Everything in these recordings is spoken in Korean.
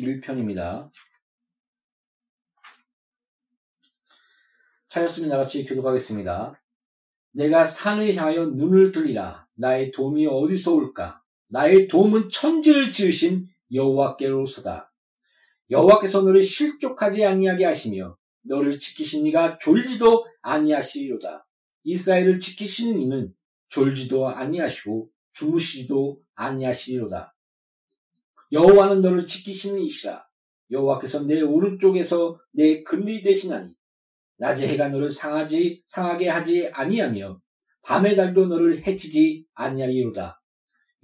10편 121편입니다. 차였으면 나같이 교독하겠습니다. 내가 산을 향하여 눈을 들리라. 나의 도움이 어디서 올까? 나의 도움은 천지를 지으신 여호와께로서다. 여호와께서 너를 실족하지 아니하게 하시며 너를 지키신 이가 졸지도 아니하시리로다. 이스라엘을 지키시는 이는 졸지도 아니하시고 주무시지도 아니하시리로다. 여호와는 너를 지키시는 이시라. 여호와께서 내 오른쪽에서 내 근리 되시나니 낮에 해가 너를 상하지 상하게 하지 아니하며 밤의 달도 너를 해치지 아니하리로다.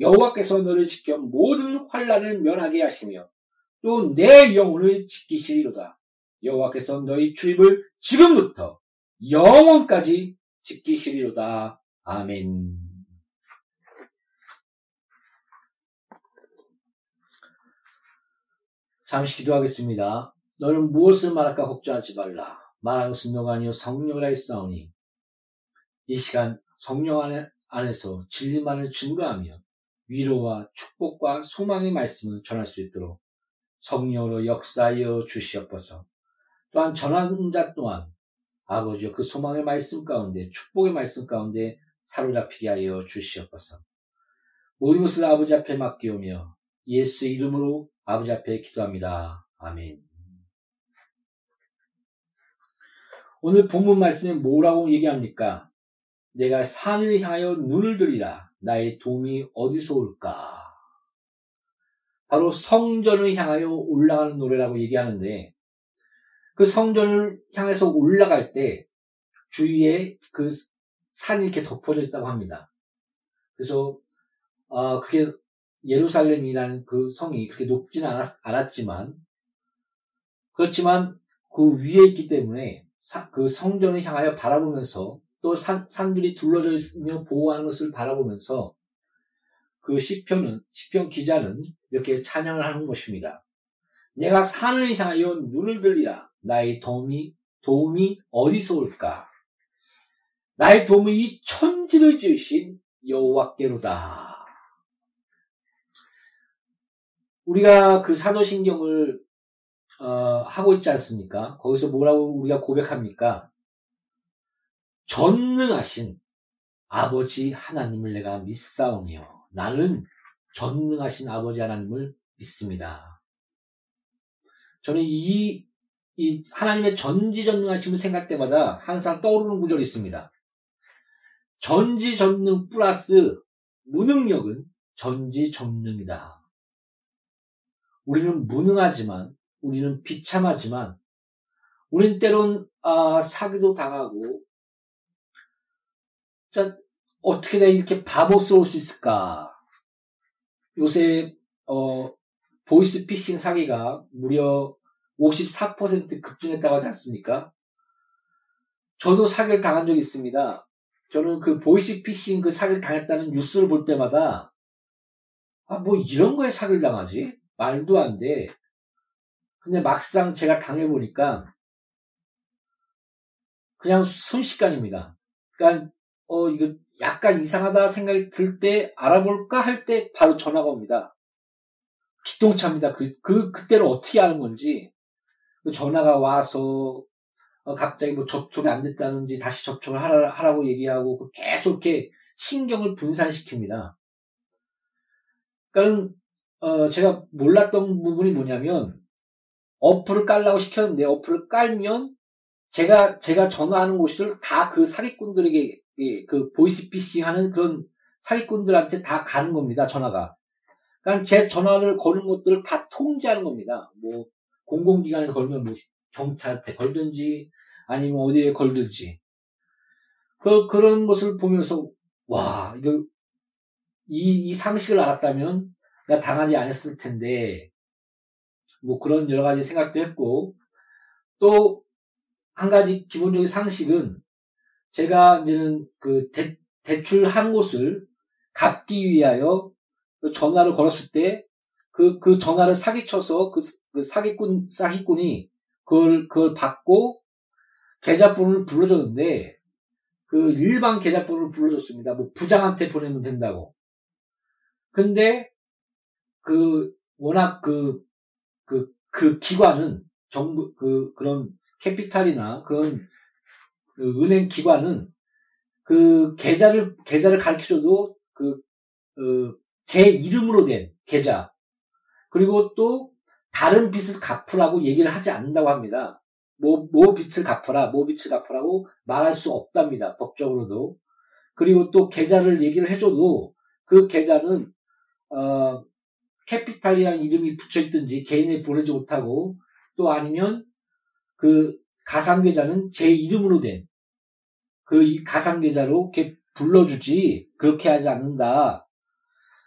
여호와께서 너를 지켜 모든 환란을 면하게 하시며 또 내 영혼을 지키시리로다. 여호와께서 너희 출입을 지금부터 영원까지 지키시리로다. 아멘. 잠시 기도하겠습니다. 너는 무엇을 말할까 걱정하지 말라. 말하는 아니요 성령이라 했사오니 이 시간 성령 안에, 안에서 진리만을 증거하며 위로와 축복과 소망의 말씀을 전할 수 있도록 성령으로 역사하여 주시옵소서. 또한 전하는 자 또한 아버지여 그 소망의 말씀 가운데 축복의 말씀 가운데 사로잡히게 하여 주시옵소서. 모든 것을 아버지 앞에 맡기오며 예수의 이름으로 아버지 앞에 기도합니다. 아멘. 오늘 본문 말씀에 뭐라고 얘기합니까? 내가 산을 향하여 눈을 들이라. 나의 도움이 어디서 올까? 바로 성전을 향하여 올라가는 노래라고 얘기하는데, 그 성전을 향해서 올라갈 때 주위에 그 산이 이렇게 덮어져 있다고 합니다. 그래서, 어, 그게 예루살렘이라는 그 성이 그렇게 높진 않았, 않았 지만, 그렇지만 그 위에 있기 때문에 사, 그 성전을 향하여 바라보면서 또 산, 산들이 둘러져 있으며 보호하는 것을 바라보면서 그 시편은, 시편 기자는 이렇게 찬양을 하는 것입니다. 내가 산을 향하여 눈을 들리라. 나의 도움이, 도움이 어디서 올까? 나의 도움이 이 천지를 지으신 여호와께로다. 우리가 그 사도신경을 어, 하고 있지 않습니까? 거기서 뭐라고 우리가 고백합니까? 전능하신 아버지 하나님을 내가 믿사오며 나는 전능하신 아버지 하나님을 믿습니다. 저는 이, 이 하나님의 전지전능하심을 생각할 때마다 항상 떠오르는 구절이 있습니다. 전지전능 플러스 무능력은 전지전능이다. 우리는 무능하지만, 우리는 비참하지만, 우린 때론 아, 사기도 당하고, 자, 어떻게 내가 이렇게 바보스러울 수 있을까? 요새 어, 보이스 피싱 사기가 무려 54% 급증했다고 하지 않습니까? 저도 사기를 당한 적이 있습니다. 저는 그 보이스 피싱 그 사기를 당했다는 뉴스를 볼 때마다 아, 뭐 이런 거에 사기를 당하지? 말도 안 돼. 근데 막상 제가 당해보니까 그냥 순식간입니다. 그러니까 어 이거 약간 이상하다 생각이 들 때 알아볼까 할 때 바로 전화가 옵니다. 기동차입니다. 그, 그, 그때를 어떻게 하는 건지. 그 전화가 와서, 어, 갑자기 뭐 접촉이 안 됐다는지 다시 접촉을 하라, 하라고 얘기하고 그 계속 이렇게 신경을 분산시킵니다. 그러니까, 어, 제가 몰랐던 부분이 뭐냐면, 어플을 깔라고 시켰는데, 어플을 깔면, 제가, 제가 전화하는 곳을 다 그 사기꾼들에게, 예, 그 보이스피싱 하는 그런 사기꾼들한테 다 가는 겁니다, 전화가. 그러니까 제 전화를 거는 것들을 다 통제하는 겁니다. 뭐 공공기관에 걸면 뭐 경찰한테 걸든지 아니면 어디에 걸든지 그 그런 것을 보면서 와 이걸 이, 이 상식을 알았다면 내가 당하지 않았을 텐데 뭐 그런 여러 가지 생각도 했고 또 한 가지 기본적인 상식은 제가 이제는 그 대, 대출한 곳을 갚기 위하여 그 전화를 걸었을 때 그, 그 전화를 사기쳐서 그, 그 사기꾼, 사기꾼이 그걸, 그걸 받고 계좌번호를 불러줬는데 그 일반 계좌번호를 불러줬습니다. 뭐 부장한테 보내면 된다고. 근데 그 워낙 그, 그, 그 기관은 정부, 그, 그런 캐피탈이나 그런 그 은행 기관은 그 계좌를, 계좌를 가르쳐줘도 그, 그, 제 이름으로 된 계좌 그리고 또 다른 빚을 갚으라고 얘기를 하지 않는다고 합니다. 뭐, 뭐 빚을 갚으라, 뭐 빚을 갚으라고 말할 수 없답니다. 법적으로도. 그리고 또 계좌를 얘기를 해줘도 그 계좌는, 어, 캐피탈이라는 이름이 붙여 있든지 개인에 보내지 못하고 또 아니면 그 가상계좌는 제 이름으로 된 그 가상계좌로 이렇게 불러주지 그렇게 하지 않는다.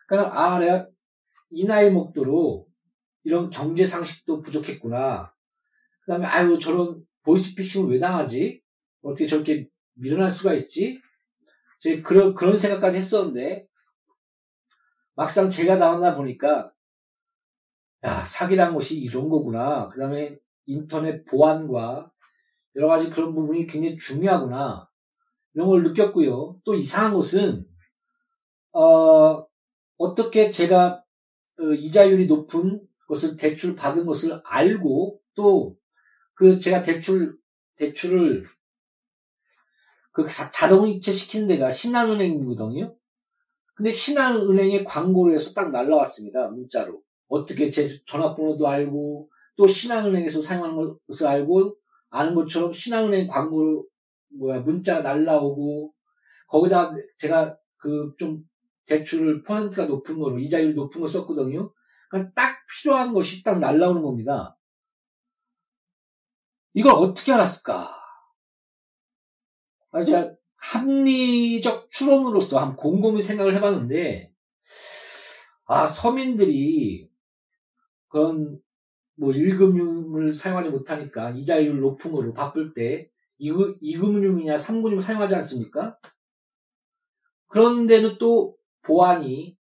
그러니까 아 내가 이 나이 먹도록 이런 경제 상식도 부족했구나. 그다음에 아유 저런 보이스피싱을 왜 당하지? 어떻게 저렇게 밀어날 수가 있지? 제 그런 그런 생각까지 했었는데 막상 제가 당하다 보니까 야 사기란 것이 이런 거구나. 그 다음에 인터넷 보안과 여러 가지 그런 부분이 굉장히 중요하구나. 이런 걸 느꼈고요. 또 이상한 것은 어 어떻게 제가 어, 이자율이 높은 것을 대출 받은 것을 알고 또 그 제가 대출 대출을 그 자동이체 시키는 데가 신한은행이거든요. 근데 신한은행의 광고를 해서 딱 날라왔습니다. 문자로. 어떻게 제 전화번호도 알고 또 신한은행에서 사용하는 것을 알고 아는 것처럼 신한은행 광고를 뭐야 문자가 날라오고 거기다 제가 그 좀 대출을 퍼센트가 높은 거로 이자율이 높은 거 썼거든요. 그러니까 딱 필요한 것이 딱 날라오는 겁니다. 이걸 어떻게 알았을까? 아, 제가 합리적 추론으로서 한 곰곰이 생각을 해봤는데, 아, 서민들이 그런 뭐 1금융을 사용하지 못하니까 이자율 높은 거로 바쁠 때 2금융이냐 3금융 사용하지 않습니까? 그런 데는 또 보안이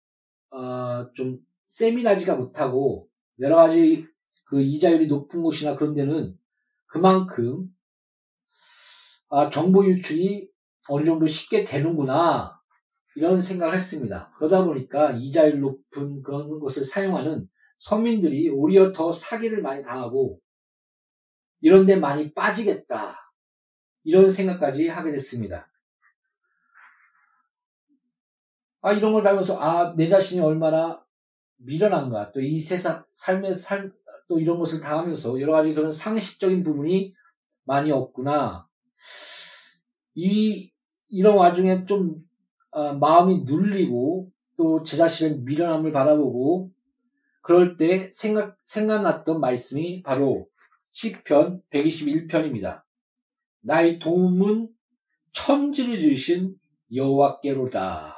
어, 좀 세밀하지가 못하고 여러 가지 그 이자율이 높은 곳이나 그런 데는 그만큼 아, 정보 유출이 어느 정도 쉽게 되는구나 이런 생각을 했습니다. 그러다 보니까 이자율 높은 그런 것을 사용하는 서민들이 오히려 더 사기를 많이 당하고 이런 데 많이 빠지겠다 이런 생각까지 하게 됐습니다. 아, 이런 걸 다면서, 아, 내 자신이 얼마나 미련한가, 또 이 세상, 삶의 삶, 또 이런 것을 당하면서 여러 가지 그런 상식적인 부분이 많이 없구나. 이, 이런 와중에 좀, 아, 마음이 눌리고, 또 제 자신의 미련함을 바라보고, 그럴 때 생각, 생각났던 말씀이 바로 10편 121편입니다. 나의 도움은 천지를 지으신 여호와께로다.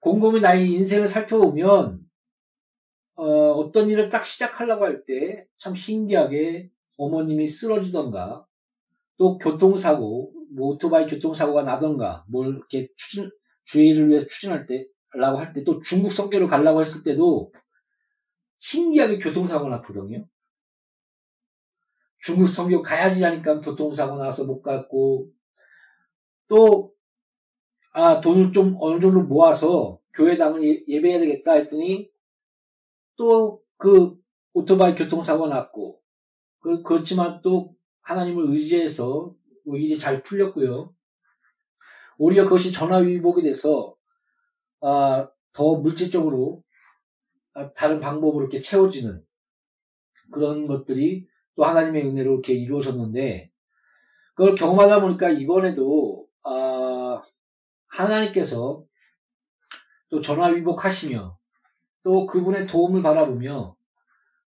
곰곰이 나의 인생을 살펴보면 어, 떤 일을 딱 시작하려고 할 때 참 신기하게 어머님이 쓰러지던가 또 교통사고 뭐 오토바이 교통사고가 나던가 뭘 이렇게 추진 주의를 위해서 추진할 때라고 할 때 또 중국 성교를 가려고 했을 때도 신기하게 교통사고 났거든요. 중국 성교 가야지 하니까 교통사고 나서 못 갔고 또 아, 돈을 좀 어느 정도 모아서 교회당을 예, 배해야 되겠다 했더니 또 그 오토바이 교통사고 났고 그, 그렇지만 또 하나님을 의지해서 뭐 일이 잘 풀렸고요. 오히려 그것이 전화위복이 돼서 아, 더 물질적으로 아, 다른 방법으로 이렇게 채워지는 그런 것들이 또 하나님의 은혜로 이렇게 이루어졌는데 그걸 경험하다 보니까 이번에도 아, 하나님께서 또 전화위복하시며 또 그분의 도움을 바라보며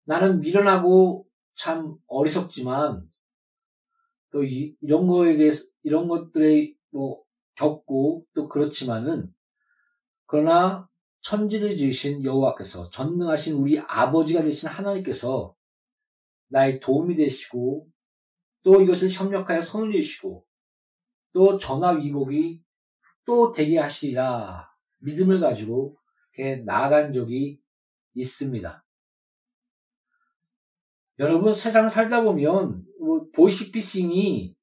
나는 미련하고 참 어리석지만 또 이, 런 거에게 이런 것들에 뭐 겪고 또 그렇지만은 그러나 천지를 지으신 여호와께서 전능하신 우리 아버지가 되신 하나님께서 나의 도움이 되시고 또 이것을 협력하여 손을 주시고 또 전화 위복이 또 되게 하시리라 믿음을 가지고 나아간 적이 있습니다. 여러분 세상 살다 보면 뭐 보이시피싱이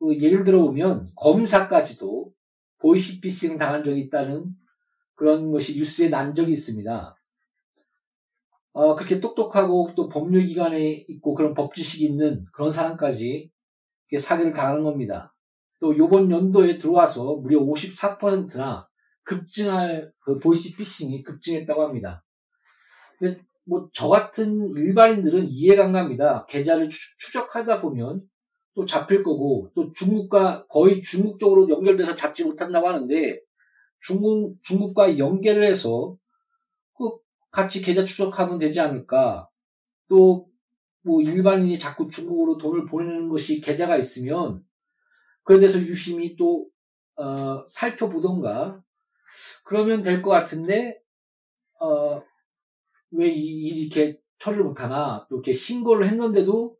뭐 예를 들어보면 검사까지도 보이시피싱 당한 적이 있다는 그런 것이 뉴스에 난 적이 있습니다. 어, 그렇게 똑똑하고 또 법률기관에 있고 그런 법지식이 있는 그런 사람까지 사기를 당하는 겁니다. 또 요번 연도에 들어와서 무려 54%나 급증할 그 보이시피싱이 급증했다고 합니다. 뭐 저 같은 일반인들은 이해가 안 갑니다. 계좌를 추 적하다 보면 또 잡힐 거고 또 중국과 거의 중국 쪽으로 연결돼서 잡지 못한다고 하는데 중국 중국과 연결을 해서 그 같이 계좌 추적하면 되지 않을까? 또 뭐 일반인이 자꾸 중국으로 돈을 보내는 것이 계좌가 있으면 그에 대해서 유심히 또 어, 살펴보던가 그러면 될 것 같은데 어, 왜 이, 이렇게 처리를 못하나 또 이렇게 신고를 했는데도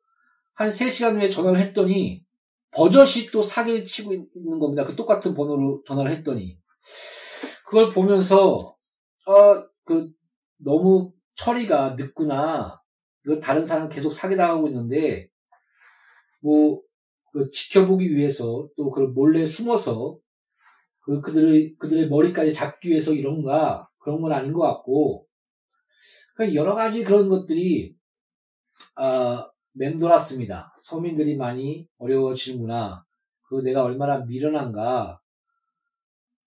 한 3시간 후에 전화를 했더니 버젓이 또 사기를 치고 있는 겁니다. 그 똑같은 번호로 전화를 했더니 그걸 보면서 어, 그 너무 처리가 늦구나. 이거 다른 사람 계속 사기당하고 있는데 뭐 그 지켜보기 위해서 또 그걸 몰래 숨어서 그 그들의 그들의 머리까지 잡기 위해서 이런가 그런 건 아닌 것 같고 그러니까 여러 가지 그런 것들이 아, 맴돌았습니다. 서민들이 많이 어려워지는구나. 그 내가 얼마나 미련한가.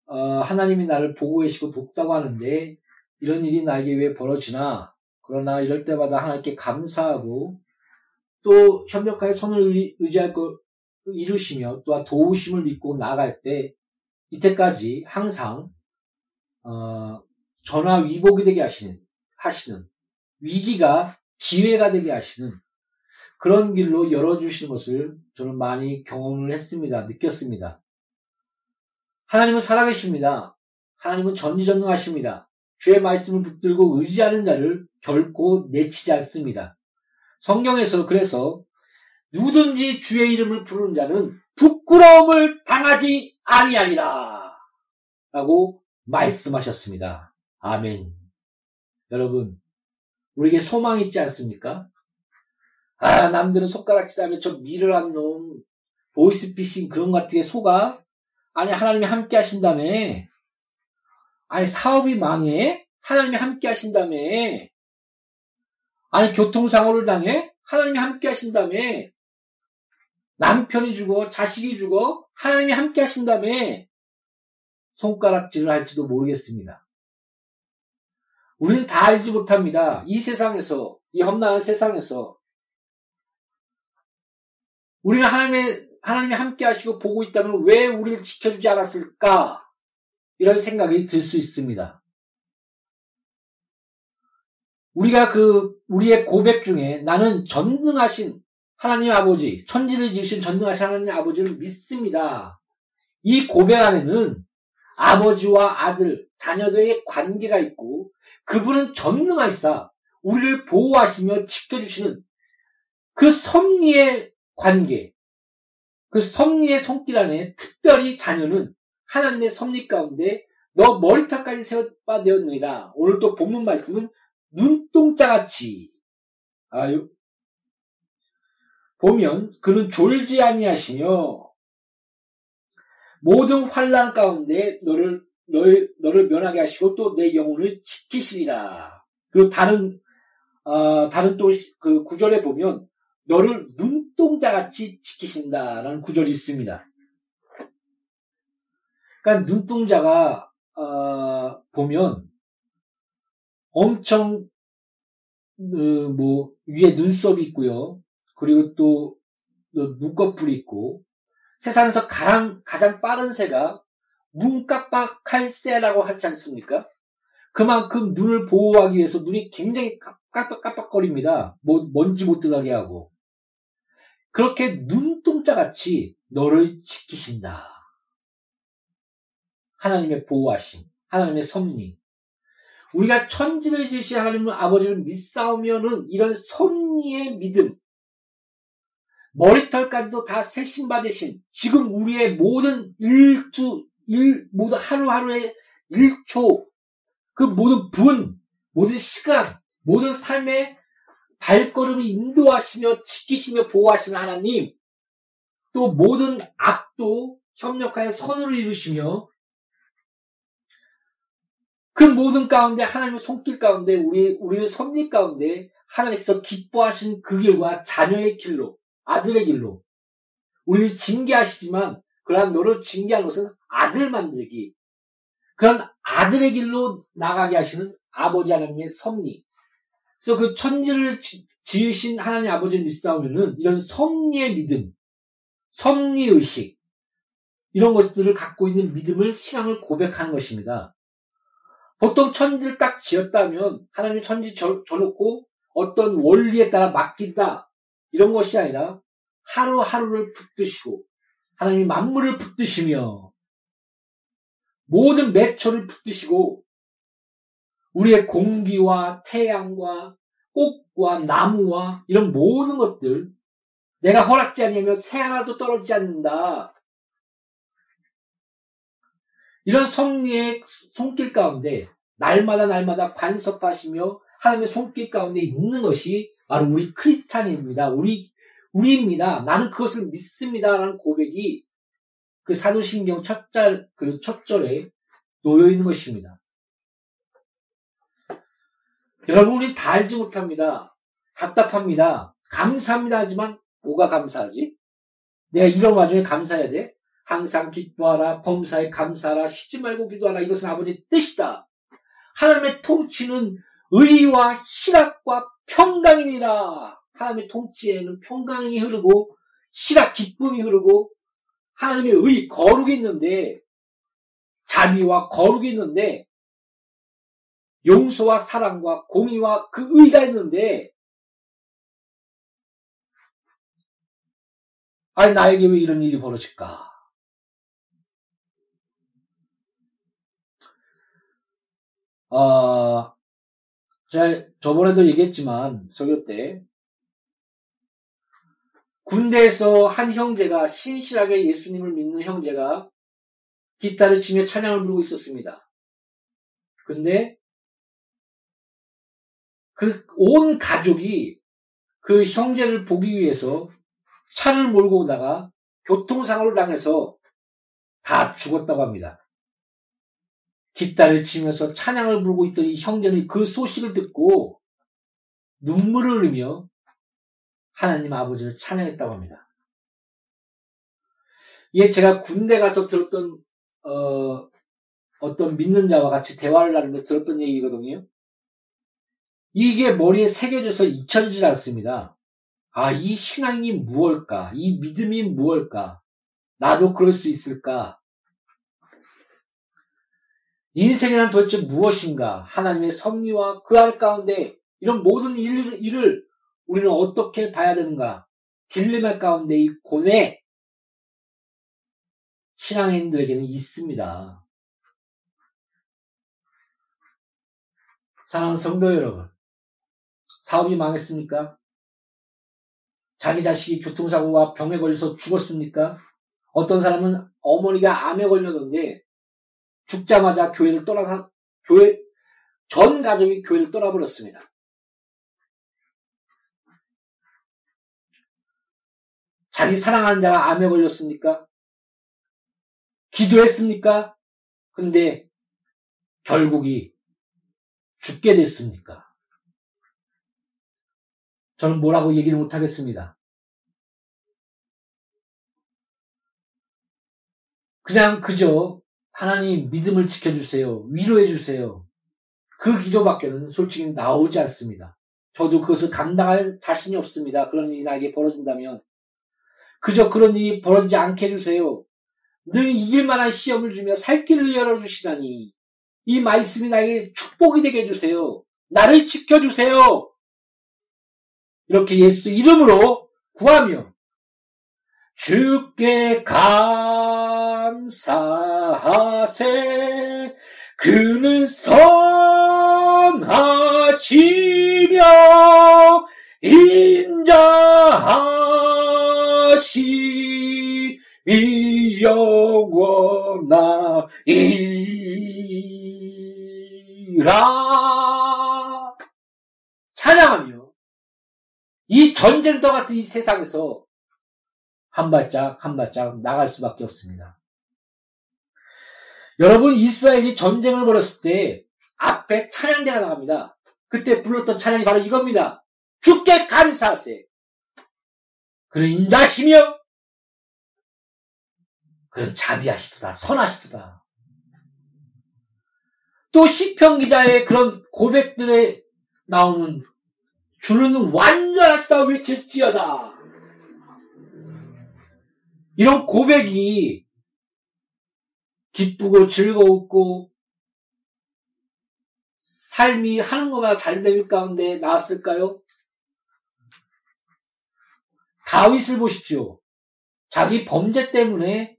어, 하나님이 나를 보고 계시고 돕다고 하는데 이런 일이 나에게 왜 벌어지나. 그러나 이럴 때마다 하나님께 감사하고 또 협력하여 손을 의지할 걸 이루시며 또한 도우심을 믿고 나아갈 때 이때까지 항상 어, 전화 위복이 되게 하시는 하시는 위기가 기회가 되게 하시는 그런 길로 열어주시는 것을 저는 많이 경험을 했습니다. 느꼈습니다. 하나님은 살아계십니다. 하나님은 전지전능하십니다. 주의 말씀을 붙들고 의지하는 자를 결코 내치지 않습니다. 성경에서 그래서 누구든지 주의 이름을 부르는 자는 부끄러움을 당하지 아니하니라 라고 말씀하셨습니다. 아멘. 여러분, 우리에게 소망이 있지 않습니까? 아, 남들은 손가락질하면 저 미를 한 놈, 보이스피싱 그런 것 같은 게 속아? 아니, 하나님이 함께 하신다며. 아니, 사업이 망해? 하나님이 함께 하신다며. 아니, 교통사고를 당해? 하나님이 함께 하신다며. 남편이 죽어, 자식이 죽어, 하나님이 함께 하신 다음에 손가락질을 할지도 모르겠습니다. 우리는 다 알지 못합니다. 이 세상에서, 이 험난한 세상에서 우리는 하나님의, 하나님이 함께 하시고 보고 있다면 왜 우리를 지켜주지 않았을까? 이런 생각이 들 수 있습니다. 우리가 그, 우리의 고백 중에 나는 전능하신 하나님 아버지, 천지를 지으신 전능하신 하나님 아버지를 믿습니다. 이 고백 안에는 아버지와 아들, 자녀들의 관계가 있고 그분은 전능하시사 우리를 보호하시며 지켜주시는 그 섭리의 관계, 그 섭리의 손길 안에 특별히 자녀는 하나님의 섭리 가운데 너 머리털까지 세워빠 되었느니라. 오늘 또 본문 말씀은 눈동자같이 아유 보면 그는 졸지 아니하시며 모든 환란 가운데 너를 너를, 너를 면하게 하시고 또 내 영혼을 지키시리라. 그리고 다른 어, 다른 또 그 구절에 보면 너를 눈동자같이 지키신다라는 구절이 있습니다. 그러니까 눈동자가 어, 보면 엄청 그, 뭐 위에 눈썹이 있고요. 그리고 또 눈꺼풀이 있고 세상에서 가장 가장 빠른 새가 눈 깜빡할 새라고 하지 않습니까? 그만큼 눈을 보호하기 위해서 눈이 굉장히 깜빡깜빡거립니다. 뭐 먼지 못 들어가게 하고 그렇게 눈동자 같이 너를 지키신다. 하나님의 보호하심, 하나님의 섭리. 우리가 천지를 지으신 하나님 아버지를 믿사오면은 이런 섭리의 믿음, 머리털까지도 다 세신 받으신 지금 우리의 모든 일투, 일, 모든 하루하루의 일초, 그 모든 분, 모든 시간, 모든 삶의 발걸음이 인도하시며 지키시며 보호하시는 하나님, 또 모든 악도 협력하여 선을 이루시며 그 모든 가운데 하나님의 손길 가운데 우리 우리의 섭리 가운데 하나님께서 기뻐하신 그 길과 자녀의 길로 아들의 길로 우리를 징계하시지만 그러한 너를 징계한 것은 아들 만들기 그런 아들의 길로 나가게 하시는 아버지 하나님의 섭리 그래서 그 천지를 지으신 하나님 아버지를 믿사오면은 이런 섭리의 믿음, 섭리 의식, 이런 것들을 갖고 있는 믿음을, 신앙을 고백하는 것입니다. 보통 천지를 딱 지었다면 하나님 천지 져, 놓고 어떤 원리에 따라 맡긴다. 이런 것이 아니라 하루하루를 붙드시고 하나님이 만물을 붙드시며 모든 매초를 붙드시고 우리의 공기와 태양과 꽃과 나무와 이런 모든 것들 내가 허락지 아니하면 새 하나도 떨어지지 않는다. 이런 섭리의 손길 가운데 날마다 날마다 반석하시며 하나님의 손길 가운데 있는 것이 바로 우리 크리스찬입니다. 우리 우리입니다. 나는 그것을 믿습니다라는 고백이 그 사도신경 첫절 그 첫 절에 놓여 있는 것입니다. 여러분이 다 알지 못합니다. 답답합니다. 감사합니다 하지만 뭐가 감사하지? 내가 이런 와중에 감사해야 돼? 항상 기뻐하라, 범사에 감사하라, 쉬지 말고 기도하라. 이것은 아버지 뜻이다. 하나님의 통치는 의와 희락과 평강이니라. 하나님의 통치에는 평강이 흐르고 희락, 기쁨이 흐르고 하나님의 의, 거룩이 있는데 자비와 거룩이 있는데 용서와 사랑과 공의와 그 의가 있는데 아니 나에게 왜 이런 일이 벌어질까? 아, 제가 저번에도 얘기했지만 설교 때 군대에서 한 형제가 신실하게 예수님을 믿는 형제가 기타를 치며 찬양을 부르고 있었습니다. 근데 그 온 가족이 그 형제를 보기 위해서 차를 몰고 오다가 교통사고를 당해서 다 죽었다고 합니다. 깃다를 치면서 찬양을 부르고 있던 이 형제는 그 소식을 듣고 눈물을 흘리며 하나님 아버지를 찬양했다고 합니다. 이게 제가 군대 가서 들었던 어, 어떤 믿는 자와 같이 대화를 나누며 들었던 얘기거든요. 이게 머리에 새겨져서 잊혀지지 않습니다. 아, 이 신앙이 무엇일까? 이 믿음이 무엇일까? 나도 그럴 수 있을까? 인생이란 도대체 무엇인가? 하나님의 섭리와 그 알 가운데 이런 모든 일, 일을 우리는 어떻게 봐야 되는가? 딜레마 가운데 이 고뇌, 신앙인들에게는 있습니다. 사랑하는 성도 여러분, 사업이 망했습니까? 자기 자식이 교통사고와 병에 걸려서 죽었습니까? 어떤 사람은 어머니가 암에 걸렸는데 죽자마자 교회를 떠나서 교회 전 가족이 교회를 떠나버렸습니다. 자기 사랑하는 자가 암에 걸렸습니까? 기도했습니까? 근데 결국이 죽게 됐습니까? 저는 뭐라고 얘기를 못하겠습니다. 그냥 그저 하나님 믿음을 지켜주세요. 위로해주세요. 그 기도밖에는 솔직히 나오지 않습니다. 저도 그것을 감당할 자신이 없습니다. 그런 일이 나에게 벌어진다면. 그저 그런 일이 벌어지지 않게 해주세요. 늘 이길 만한 시험을 주며 살 길을 열어주시다니. 이 말씀이 나에게 축복이 되게 해주세요. 나를 지켜주세요. 이렇게 예수 이름으로 구하며 주께 감사하세 그는 선하시며 인자하 시이 영원하이라 찬양하며 이 전쟁터 같은 이 세상에서 한 발짝 한 발짝 나갈 수밖에 없습니다. 여러분 이스라엘이 전쟁을 벌였을 때 앞에 찬양대가 나갑니다. 그때 불렀던 찬양이 바로 이겁니다. 주께 감사하세. 그는 인자시며 그는 자비하시도다 선하시도다. 또 시편 기자의 그런 고백들에 나오는 주는 완전하시다 외칠지어다. 이런 고백이 기쁘고 즐거웠고 삶이 하는 것마다 잘 될 가운데 나왔을까요? 다윗을 보십시오. 자기 범죄 때문에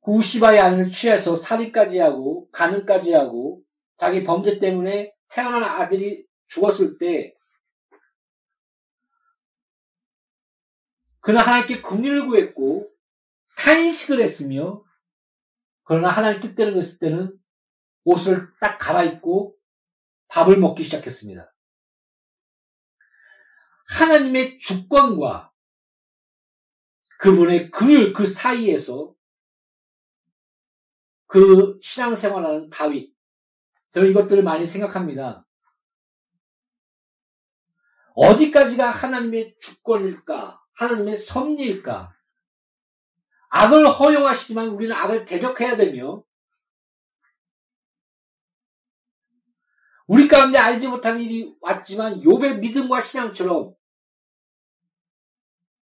구시바의 아내를 취해서 살인까지 하고 간음까지 하고 자기 범죄 때문에 태어난 아들이 죽었을 때 그는 하나님께 긍휼을 구했고 탄식을 했으며 그러나 하나님 뜻대로 됐을 때는 옷을 딱 갈아입고 밥을 먹기 시작했습니다. 하나님의 주권과 그분의 긍휼 그 사이에서 그 신앙생활하는 다윗 저는 이것들을 많이 생각합니다. 어디까지가 하나님의 주권일까? 하나님의 섭리일까? 악을 허용하시지만 우리는 악을 대적해야 되며 우리 가운데 알지 못한 일이 왔지만 욥의 믿음과 신앙처럼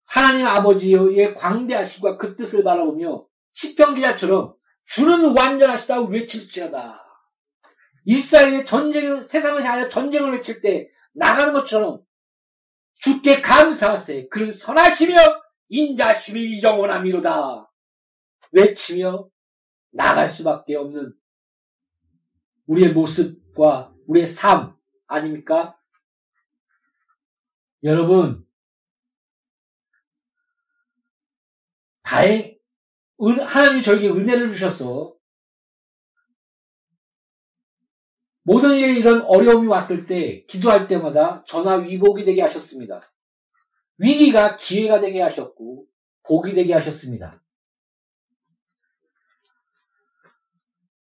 하나님 아버지의 광대하심과 그 뜻을 바라보며 시편 기자처럼 주는 완전하시다 외칠지어다. 이스라엘의 전쟁 세상을 향하여 전쟁을 외칠 때 나가는 것처럼 주께 감사하세. 그는 선하시며 인자심이 영원함이로다. 외치며 나갈 수밖에 없는 우리의 모습과 우리의 삶 아닙니까? 여러분, 다행, 하나님이 저에게 은혜를 주셔서 모든 일에 이런 어려움이 왔을 때 기도할 때마다 전화 위복이 되게 하셨습니다. 위기가 기회가 되게 하셨고 복이 되게 하셨습니다.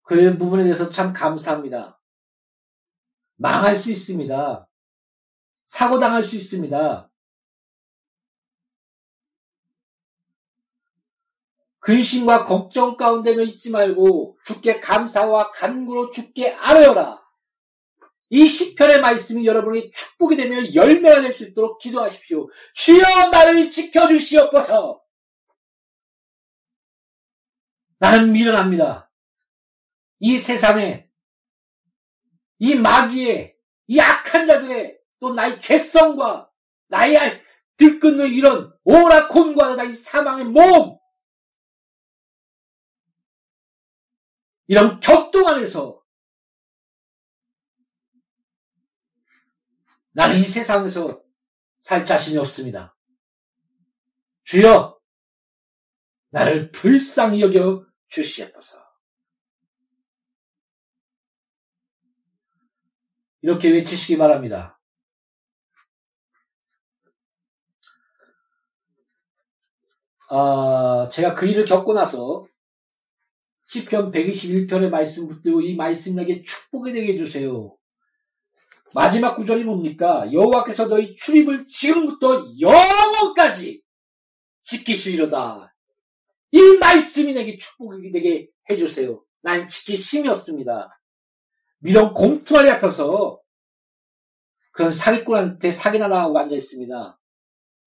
그 부분에 대해서 참 감사합니다. 망할 수 있습니다. 사고 당할 수 있습니다. 근심과 걱정 가운데는 있지 말고 주께 감사와 간구로 주께 아뢰어라. 이 시편의 말씀이 여러분이 축복이 되며 열매가 될 수 있도록 기도하십시오. 주여 나를 지켜주시옵소서. 나는 미련합니다. 이 세상에 이 마귀의 이 악한 자들의 또 나의 죄성과 나의 들끓는 이런 오라콘과 나의 사망의 몸 이런 격동 안에서 나는 이 세상에서 살 자신이 없습니다. 주여, 나를 불쌍히 여겨 주시옵소서. 이렇게 외치시기 바랍니다. 아, 제가 그 일을 겪고 나서 시편 121편의 말씀 붙들고 이 말씀 에게 축복이 되게 해주세요. 마지막 구절이 뭡니까? 여호와께서 너희 출입을 지금부터 영원까지 지키시리로다. 이 말씀이 내게 축복이 되게 해주세요. 난 지킬 힘이 없습니다. 미련 곰투아리 앞에서 그런 사기꾼한테 사기나 당하고 앉아 있습니다.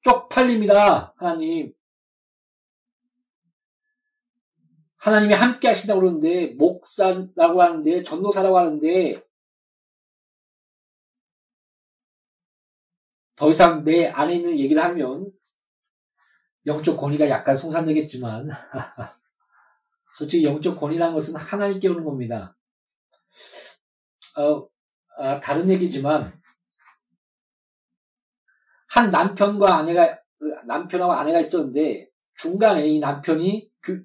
쪽팔립니다, 하나님. 하나님이 함께 하신다고 그러는데, 목사라고 하는데, 전도사라고 하는데, 더 이상 내 안에 있는 얘기를 하면, 영적 권위가 약간 송산되겠지만, 솔직히 영적 권위라는 것은 하나님께 오는 겁니다. 어, 아, 다른 얘기지만 한 남편과 아내가 남편하고 아내가 있었는데 중간에 이 남편이 그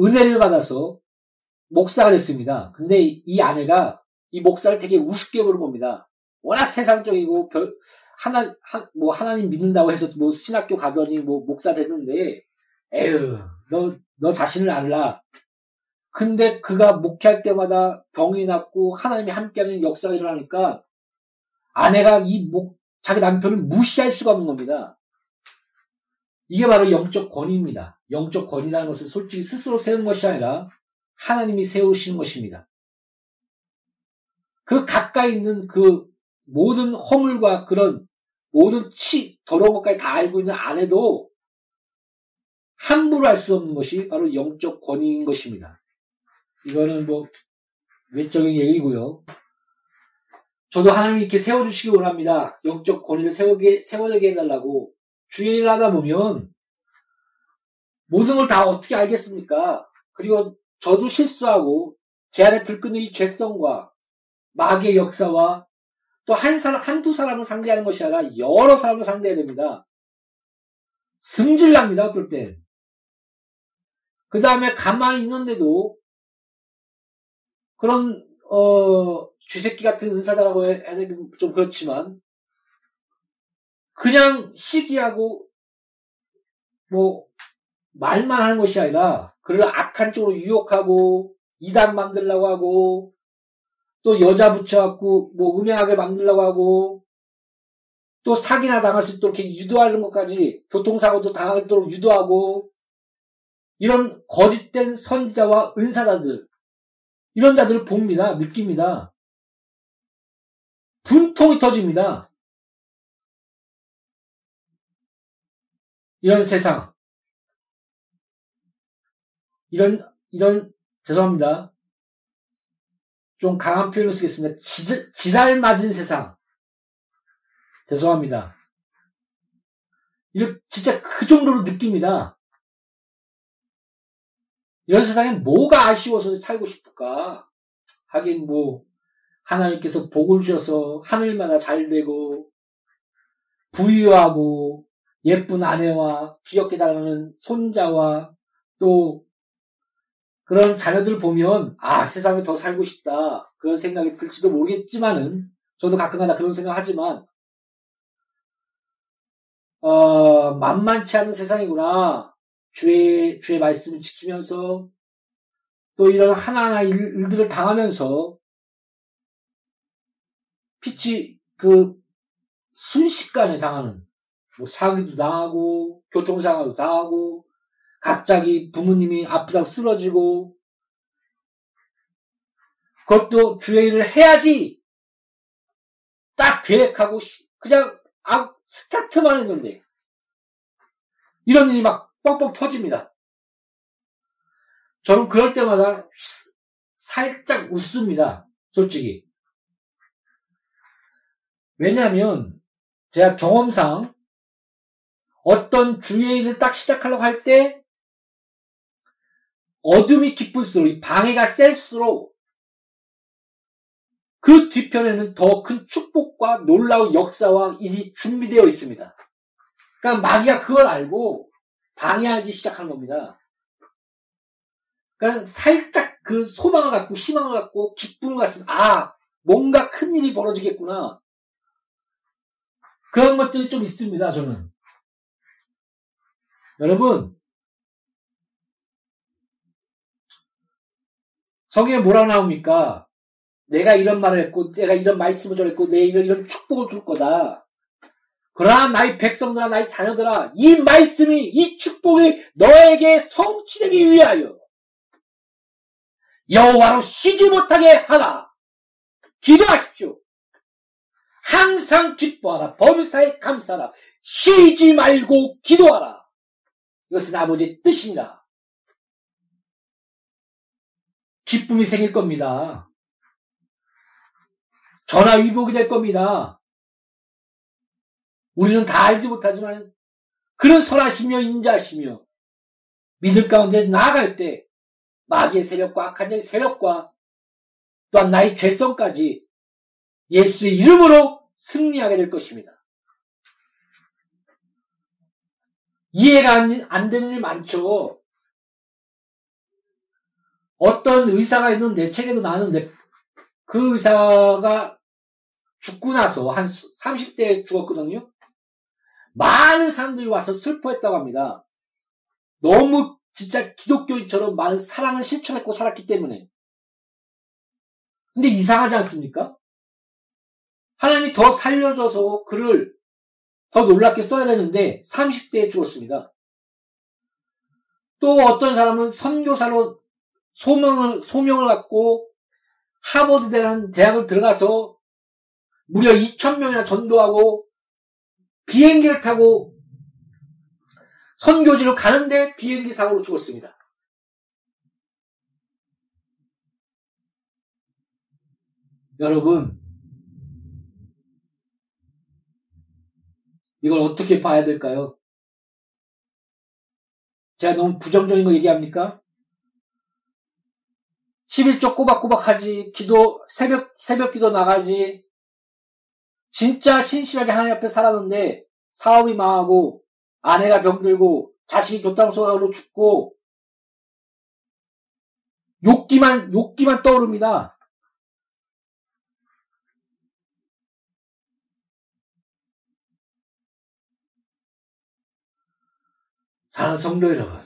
은혜를 받아서 목사가 됐습니다. 근데 이 아내가 이 목사를 되게 우습게 보는 겁니다. 워낙 세상적이고 별 하나 하, 뭐 하나님 믿는다고 해서 뭐 신학교 가더니 뭐 목사 됐는데 에휴 너너 자신을 알라 근데 그가 목회할 때마다 병이 났고 하나님이 함께하는 역사가 일어나니까 아내가 이 목, 자기 남편을 무시할 수가 없는 겁니다. 이게 바로 영적 권위입니다. 영적 권위라는 것은 솔직히 스스로 세운 것이 아니라 하나님이 세우시는 것입니다. 그 가까이 있는 그 모든 허물과 그런 모든 치, 더러운 것까지 다 알고 있는 아내도 함부로 할 수 없는 것이 바로 영적 권위인 것입니다. 이거는 뭐 외적인 얘기고요. 저도 이렇게 세워주시기 원합니다. 영적 권위를 세우게, 세워되게 해달라고. 주의 일을 하다 보면 모든 걸 다 어떻게 알겠습니까? 그리고 저도 실수하고 제 안에 들끓는 이 죄성과 마귀의 역사와 또 한 사람, 한두 사람을 상대하는 것이 아니라 여러 사람을 상대해야 됩니다. 승질납니다, 어떨 땐. 그 다음에 가만히 있는데도 그런 어 쥐새끼 같은 은사자라고 해야 되긴 좀 그렇지만 그냥 시기하고 뭐 말만 하는 것이 아니라 그를 악한 쪽으로 유혹하고 이단 만들려고 하고 또 여자 붙여갖고 뭐 음행하게 만들려고 하고 또 사기나 당할 수 있도록 이렇게 유도하는 것까지 교통사고도 당하도록 유도하고 이런 거짓된 선지자와 은사자들 이런 자들을 봅니다. 느낍니다. 분통이 터집니다. 이런 세상. 이런, 이런, 죄송합니다. 좀 강한 표현을 쓰겠습니다. 지, 지랄 맞은 세상. 죄송합니다. 이렇게 진짜 그 정도로 느낍니다. 이런 세상에 뭐가 아쉬워서 살고 싶을까? 하긴 뭐 하나님께서 복을 주셔서 하늘마다 잘 되고 부유하고 예쁜 아내와 귀엽게 자라는 손자와 또 그런 자녀들 보면 아 세상에 더 살고 싶다 그런 생각이 들지도 모르겠지만은 저도 가끔가다 그런 생각하지만 어 만만치 않은 세상이구나 주의, 주의 말씀을 지키면서 또 이런 하나하나 일, 일들을 당하면서 피치, 그, 순식간에 당하는, 뭐, 사기도 당하고, 교통사고도 당하고, 갑자기 부모님이 아프다고 쓰러지고 그것도 주의를 해야지 딱 계획하고 그냥 아, 스타트만 했는데 이런 일이 막 뻥뻥 터집니다. 저는 그럴 때마다 살짝 웃습니다. 솔직히. 왜냐하면 제가 경험상 어떤 주의 일을 딱 시작하려고 할 때 어둠이 깊을수록 방해가 셀수록 그 뒤편에는 더 큰 축복과 놀라운 역사와 일이 준비되어 있습니다. 그러니까 마귀가 그걸 알고 방해하기 시작한 겁니다. 그러니까 살짝 그 소망을 갖고 희망을 갖고 기쁨을 갖으면 아 뭔가 큰 일이 벌어지겠구나 그런 것들이 좀 있습니다 저는 여러분 성경에 뭐라 나옵니까? 내가 이런 말을 했고 내가 이런 말씀을 전했고 내가 이런, 이런 축복을 줄 거다. 그러나 나의 백성들아 나의 자녀들아 이 말씀이 이 축복이 너에게 성취되기 위하여 여호와로 쉬지 못하게 하라. 기도하십시오. 항상 기뻐하라. 범사에 감사하라. 쉬지 말고 기도하라. 이것은 아버지의 뜻이니라. 기쁨이 생길 겁니다. 전화위복이 될 겁니다. 우리는 다 알지 못하지만 그런 선하시며 인자하시며 믿음 가운데 나아갈 때 마귀의 세력과 악한 자의 세력과 또한 나의 죄성까지 예수의 이름으로 승리하게 될 것입니다. 이해가 안, 안 되는 일 많죠. 어떤 의사가 있는데 책에도 나왔는데 그 의사가 죽고 나서 한 30대에 죽었거든요. 많은 사람들이 와서 슬퍼했다고 합니다. 너무 진짜 기독교인처럼 많은 사랑을 실천했고 살았기 때문에. 근데 이상하지 않습니까? 하나님이 더 살려줘서 글을 더 놀랍게 써야 되는데 30대에 죽었습니다. 또 어떤 사람은 선교사로 소명을, 소명을 갖고 하버드대라는 대학을 들어가서 무려 2천명이나 전도하고 비행기를 타고 선교지로 가는데 비행기 사고로 죽었습니다. 여러분, 이걸 어떻게 봐야 될까요? 제가 너무 부정적인 거 얘기합니까? 11조 꼬박꼬박 하지, 기도, 새벽, 새벽 기도 나가지, 진짜 신실하게 하나님 앞에 살았는데, 사업이 망하고, 아내가 병들고 자식이 교통사고로 죽고 욕기만 욕기만 떠오릅니다. 사랑하는 성도 여러분,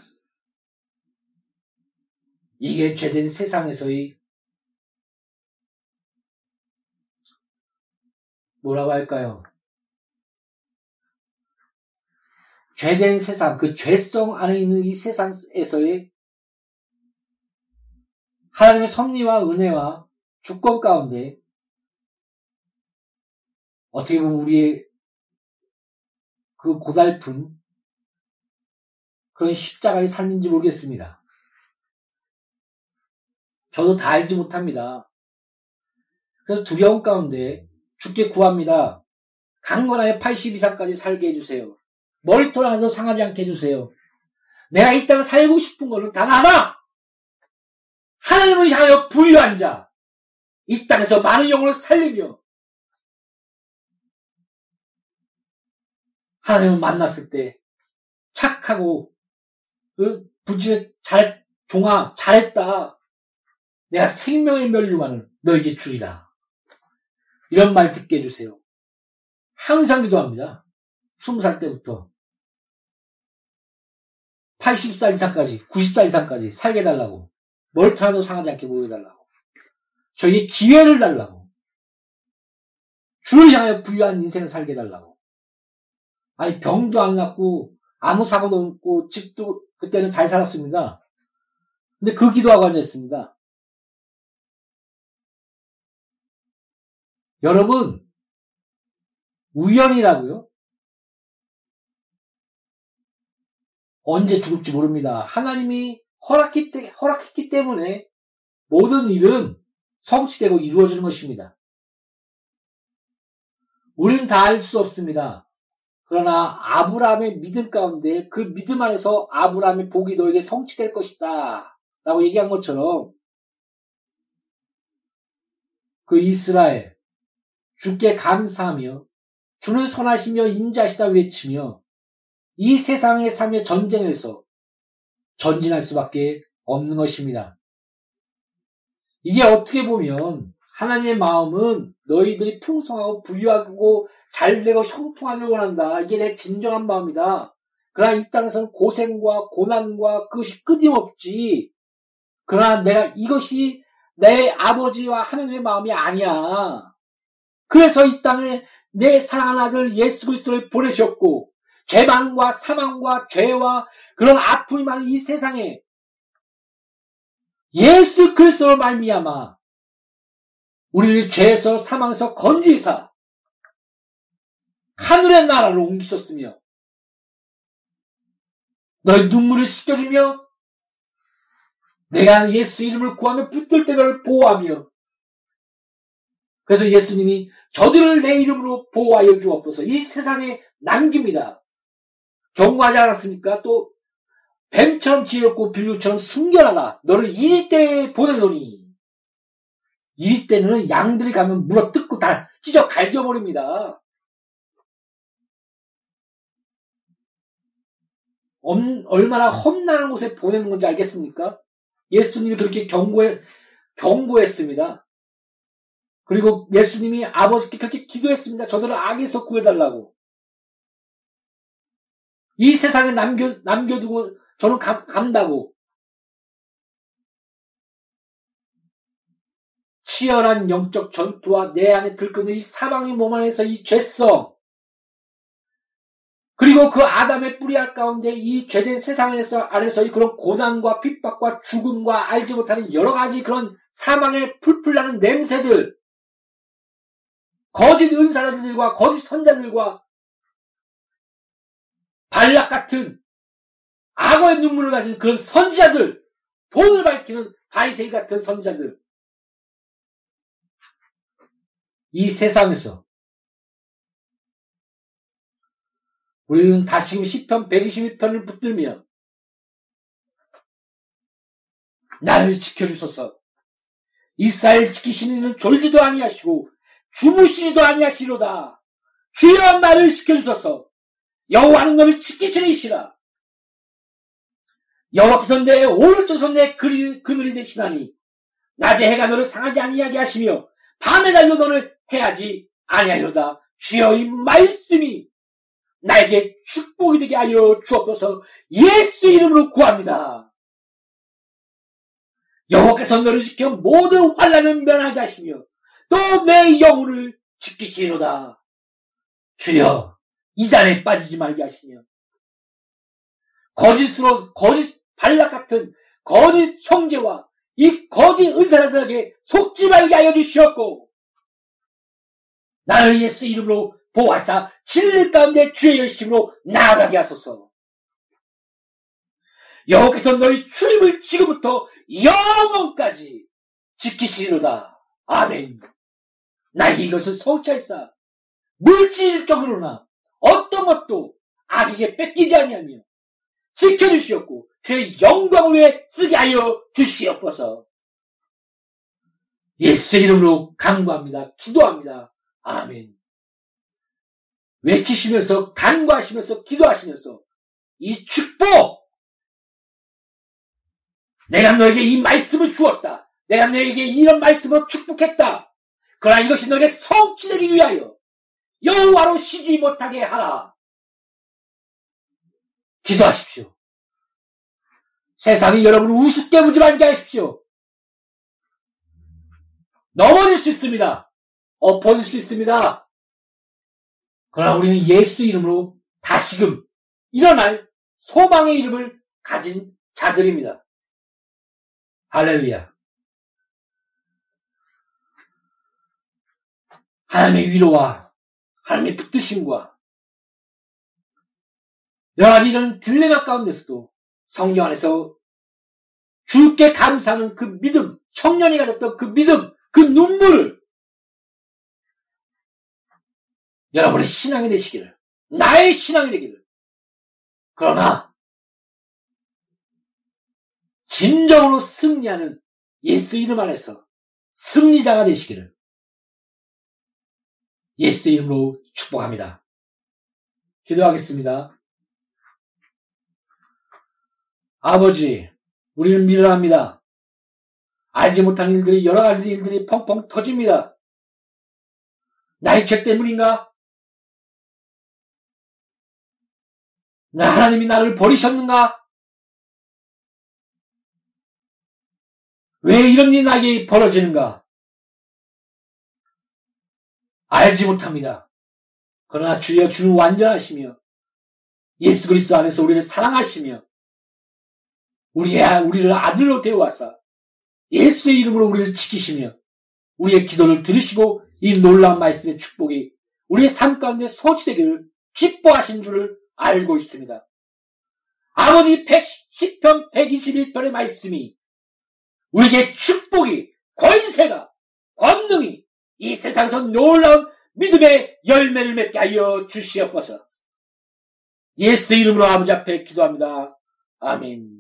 이게 죄된 세상에서의 뭐라고 할까요? 죄된 세상, 그 죄성 안에 있는 이 세상에서의 하나님의 섭리와 은혜와 주권 가운데 어떻게 보면 우리의 그 고달픈 그런 십자가의 삶인지 모르겠습니다. 저도 다 알지 못합니다. 그래서 두려움 가운데 죽게 구합니다. 강건하게 80 이상까지 살게 해주세요. 머리털 하나도 상하지 않게 해주세요. 내가 이 땅을 살고 싶은 거는 단 하나! 하나님을 향하여 부유한 자. 이 땅에서 많은 영혼을 살리며 하나님을 만났을 때 착하고 부지에 잘 종아 잘했다. 내가 생명의 멸류관을 너에게 주리라. 이런 말 듣게 해주세요. 항상 기도합니다. 20살 때부터 80살 이상까지, 90살 이상까지 살게 해달라고. 멀타도 상하지 않게 보여달라고. 저에게 기회를 달라고. 주를 향하여 부유한 인생을 살게 해달라고. 아니, 병도 안 났고, 아무 사고도 없고, 집도 그때는 잘 살았습니다. 근데 그 기도하고 앉았습니다. 여러분, 우연이라고요? 언제 죽을지 모릅니다. 하나님이 허락했기, 허락했기 때문에 모든 일은 성취되고 이루어지는 것입니다. 우리는 다 알 수 없습니다. 그러나 아브라함의 믿음 가운데 그 믿음 안에서 아브라함의 복이 너에게 성취될 것이다. 라고 얘기한 것처럼 그 이스라엘 주께 감사하며 주는 선하시며 인자시다 외치며 이 세상의 삶의 전쟁에서 전진할 수밖에 없는 것입니다. 이게 어떻게 보면 하나님의 마음은 너희들이 풍성하고 부유하고 잘되고 형통하길 원한다. 이게 내 진정한 마음이다. 그러나 이 땅에서는 고생과 고난과 그것이 끊임없지. 그러나 내가 이것이 내 아버지와 하나님의 마음이 아니야. 그래서 이 땅에 내 사랑하는 아들 예수 그리스도를 보내셨고 죄망과 사망과 죄와 그런 아픔이 많은 이 세상에 예수 그리스도로 말미암아 우리를 죄에서 사망에서 건지사 하늘의 나라로 옮기셨으며 너의 눈물을 씻겨주며 내가 예수 이름을 구하며 붙들 때를 보호하며 그래서 예수님이 저들을 내 이름으로 보호하여 주옵소서 이 세상에 남깁니다. 경고하지 않았습니까? 또 뱀처럼 지었고 빌루처럼 숨겨놔라. 너를 이리 때에 보내노니 이리 때는 양들이 가면 물어 뜯고 다 찢어 갈겨버립니다. 얼마나 험난한 곳에 보내는 건지 알겠습니까? 예수님이 그렇게 경고해, 경고했습니다. 그리고 예수님이 아버지께 그렇게 기도했습니다. 저들을 악에서 구해달라고. 이 세상에 남겨, 남겨두고 저는 가, 간다고. 치열한 영적 전투와 내 안에 들끓는 이 사방의 몸 안에서 이 죄성, 그리고 그 아담의 뿌리알 가운데 이 죄된 세상에서 안에서의 그런 고난과 핍박과 죽음과 알지 못하는 여러 가지 그런 사망의 풀풀 나는 냄새들, 거짓 은사자들과 거짓 선자들과 발락 같은 악어의 눈물을 가진 그런 선지자들, 돈을 밝히는 바리새이 같은 선지자들. 이 세상에서 우리는 다시금 10편 121편을 붙들며 나를 지켜주소서. 이스라엘 지키시는 이는 졸지도 아니하시고 주무시지도 아니하시로다. 주여 나를 지켜주소서. 여호와는 너를 지키시는 이시라. 여호와께서 내 오른쪽 손에 그늘이 되시나니 낮에 해가 너를 상하지 아니하게 하시며 밤에 달려 너를 해하지 아니하리로다. 주여 이 말씀이 나에게 축복이 되게 하여 주옵소서 예수 이름으로 구합니다. 여호와께서 너를 지켜 모든 환란을 면하게 하시며 또 내 영혼을 지키시리로다. 주여 이단에 빠지지 말게 하시며 거짓으로 거짓 발락 같은 거짓 형제와 이 거짓 은사자들에게 속지 말게 하여 주시옵고 나를 예수 이름으로 보아사 진리 가운데 주의 열심으로 나아가게 하소서. 여호께서 너희 출입을 지금부터 영원까지 지키시리로다. 아멘. 나에게 이것을 성취하사 물질적으로나 어떤 것도 악에게 뺏기지 아니하며 지켜주시옵고 주의 영광을 위해 쓰게 하여 주시옵소서. 예수의 이름으로 강구합니다. 기도합니다. 아멘. 외치시면서 간구하시면서 기도하시면서 이 축복 내가 너에게 이 말씀을 주었다. 내가 너에게 이런 말씀으로 축복했다. 그러나 이것이 너에게 성취되기 위하여 여호와로 쉬지 못하게 하라. 기도하십시오. 세상이 여러분을 우습게 보지 말게 하십시오. 넘어질 수 있습니다. 엎어질 수 있습니다. 그러나 우리는 예수 이름으로 다시금 일어날 소망의 이름을 가진 자들입니다. 할렐루야. 하나님의 위로와 하나님의 붙드심과 여러 가지 이런 딜레마 가운데서도 성령 안에서 주께 감사하는 그 믿음, 청년이 가졌던 그 믿음, 그 눈물을 여러분의 신앙이 되시기를, 나의 신앙이 되기를. 그러나 진정으로 승리하는 예수 이름 안에서 승리자가 되시기를 예수 이름으로 축복합니다. 기도하겠습니다. 아버지, 우리는 미련합니다. 알지 못한 일들이, 여러 가지 일들이 펑펑 터집니다. 나의 죄 때문인가? 나 하나님이 나를 버리셨는가? 왜 이런 일이 나에게 벌어지는가? 알지 못합니다. 그러나 주여 주는 완전하시며 예수 그리스도 안에서 우리를 사랑하시며 우리의 우리를 아들로 데워와서 예수의 이름으로 우리를 지키시며 우리의 기도를 들으시고 이 놀라운 말씀의 축복이 우리의 삶 가운데 소치되기를 기뻐하신 줄을 알고 있습니다. 아버지 110편 121편의 말씀이 우리에게 축복이 권세가 권능이 이 세상에서 놀라운 믿음의 열매를 맺게 하여 주시옵소서. 예수 이름으로 아버지 앞에 기도합니다. 아멘.